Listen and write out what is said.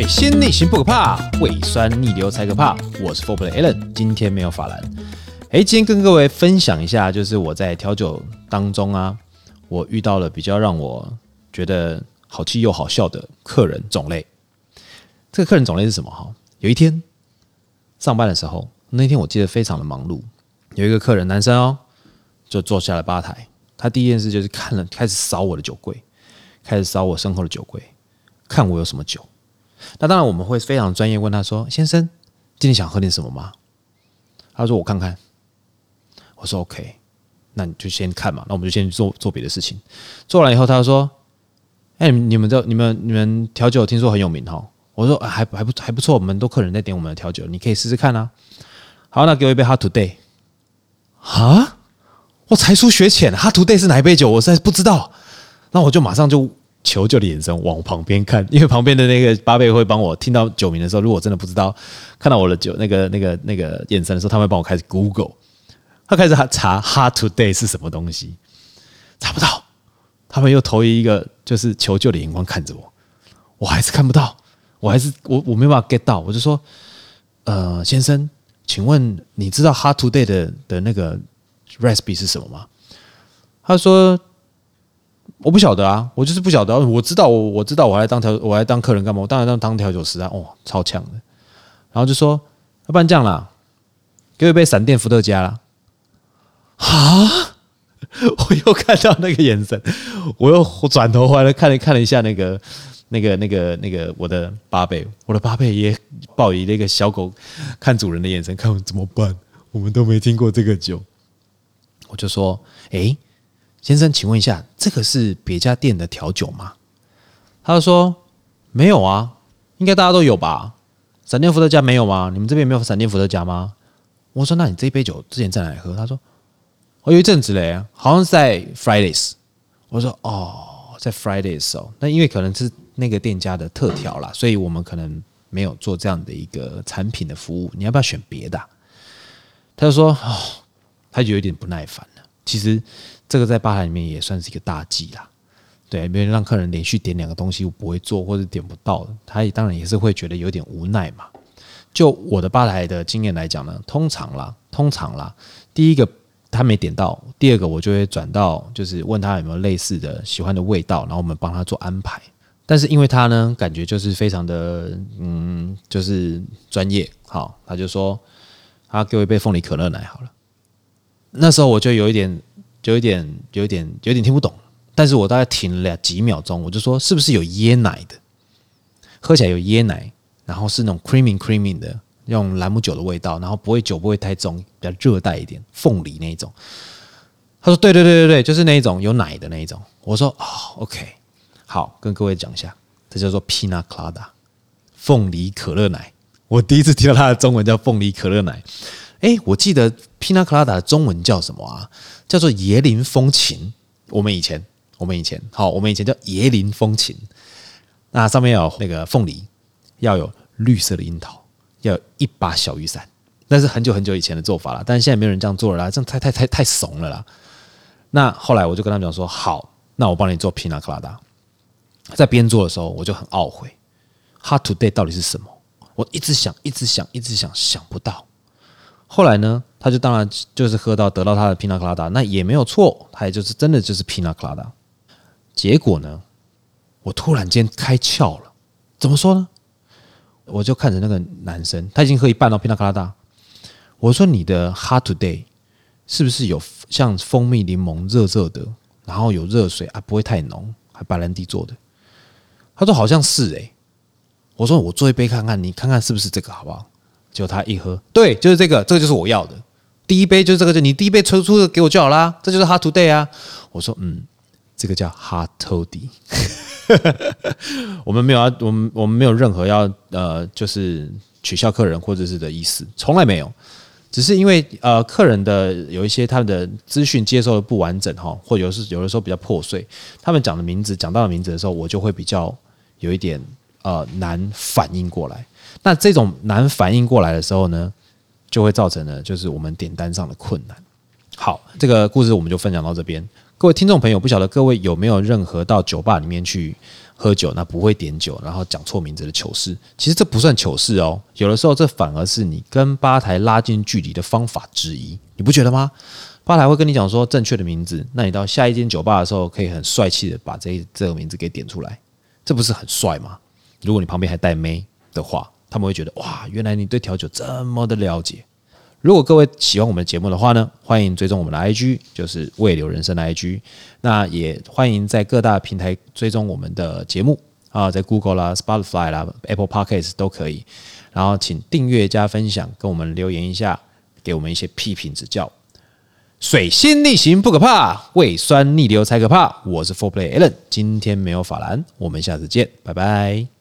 水星逆行不可怕，胃酸逆流才可怕。我是 Fourplay Allen，今天没有法兰。哎，今天跟各位分享一下，就是我在调酒当中啊，我遇到了比较让我觉得好气又好笑的客人种类。这个客人种类是什么？哈，有一天上班的时候，那天我记得非常的忙碌，有一个客人男生哦，就坐下了吧台，他第一件事就是看了，开始扫我的酒柜，开始扫我身后的酒柜，看我有什么酒。那当然，我们会非常专业问他说：“先生，今天想喝点什么吗？”他说：“我看看。”我说：“OK，那你就先看嘛。”那我们就先去做做别的事情。做完以后，他说：“哎，你们这、你们、你们调酒听说很有名哈？”我说：“还还不还不错，我们很多客人在点我们的调酒，你可以试试看啊。”好，那给我一杯 Hot Today。啊？我才疏学浅，Hot Today 是哪一杯酒？我实在不知道。那我就马上就。求救的眼神往旁边看，因为旁边的那个八贝会帮我听到酒名的时候，如果我真的不知道，看到我的酒那个那个那个眼神的时候，他会帮我开始 Google，他开始查 Hot Today 是什么东西，查不到，他们又投以一个就是求救的眼光看着我，我还是看不到，我还是我我没办法 get 到，我就说，呃，先生，请问你知道 Hot Today 的的那个 recipe 是什么吗？他说。我不晓得啊，我就是不晓得。我知道，我我知道，我来当调，我来当客人干嘛？我当然当当调酒师啊！哦，超强的。然后就说，要不然这样啦，给我一杯闪电伏特加啦。啊！我又看到那个眼神，我又转头回来看了看了一下那个那个那个那个我的八倍，我的八倍也报以那个小狗看主人的眼神，看我怎么办？我们都没听过这个酒。我就说，诶。先生，请问一下，这个是别家店的调酒吗？他就说没有啊，应该大家都有吧？闪电伏特加没有吗？你们这边没有闪电伏特加吗？我说，那你这一杯酒之前在哪里喝？他说，我有一阵子嘞，好像是在 Fridays。我说，哦，在 Fridays 哦，那因为可能是那个店家的特调啦，所以我们可能没有做这样的一个产品的服务。你要不要选别的？他就说，哦，他就有点不耐烦了。其实。这个在吧台里面也算是一个大忌啦，对，没有让客人连续点两个东西我不会做或者点不到，他也当然也是会觉得有点无奈嘛。就我的吧台的经验来讲呢，通常啦，通常啦，第一个他没点到，第二个我就会转到就是问他有没有类似的喜欢的味道，然后我们帮他做安排。但是因为他呢，感觉就是非常的嗯，就是专业，好，他就说他给我一杯凤梨可乐奶好了。那时候我就有一点。就有点，有点，有点听不懂。但是我大概停了几秒钟，我就说：“是不是有椰奶的？喝起来有椰奶，然后是那种 creamy creamy 的，用兰姆酒的味道，然后不会酒不会太重，比较热带一点，凤梨那一种。”他说：“对对对对对，就是那一种有奶的那一种。”我说：“哦，OK，好，跟各位讲一下，这叫做 Pina Colada，凤梨可乐奶。我第一次听到它的中文叫凤梨可乐奶。哎，我记得 Pina Colada 的中文叫什么啊？叫做椰林风情，我们以前，我们以前，好，我们以前叫椰林风情。那上面有那个凤梨，要有绿色的樱桃，要有一把小雨伞。那是很久很久以前的做法了，但是现在没有人这样做了啦，这样太太太太怂了啦。那后来我就跟他们讲说，好，那我帮你做 Pina Colada。在边做的时候，我就很懊悔，Hot Today 到底是什么？我一直想，一直想，一直想，想不到。后来呢，他就当然就是喝到得到他的 Pina Colada，那也没有错，他也就是真的就是 Pina Colada。结果呢，我突然间开窍了，怎么说呢？我就看着那个男生，他已经喝一半了 Pina Colada。我说：“你的 Hot Today 是不是有像蜂蜜柠檬热热的，然后有热水啊，不会太浓，还白兰地做的？”他说：“好像是诶、”我说：“我做一杯看看，你看看是不是这个，好不好？”就他一喝，对，就是这个，这个就是我要的。第一杯就是这个，就你第一杯抽出的给我就好啦。这就是 Hot Today 啊。我说，嗯，这个叫 Hot Toddy。我们没有要，我们我们没有任何要呃，就是取笑客人或者是的意思，从来没有。只是因为呃，客人的有一些他们的资讯接收的不完整哈，或者是有的时候比较破碎，他们讲的名字讲到的名字的时候，我就会比较有一点呃难反应过来。那这种难反应过来的时候呢，就会造成呢，就是我们点单上的困难。好，这个故事我们就分享到这边。各位听众朋友，不晓得各位有没有任何到酒吧里面去喝酒，那不会点酒，然后讲错名字的糗事？其实这不算糗事哦，有的时候这反而是你跟吧台拉近距离的方法之一，你不觉得吗？吧台会跟你讲说正确的名字，那你到下一间酒吧的时候，可以很帅气的把这这个名字给点出来，这不是很帅吗？如果你旁边还带妹的话，他们会觉得哇，原来你对调酒这么的了解。如果各位喜欢我们的节目的话呢，欢迎追踪我们的 IG，就是未流人生的 IG。那也欢迎在各大平台追踪我们的节目啊，在 Google 啦、Spotify 啦、Apple Podcasts 都可以。然后请订阅加分享，跟我们留言一下，给我们一些批评指教。水星逆行不可怕，胃酸逆流才可怕。我是 Four Play Allen，今天没有法兰，我们下次见，拜拜。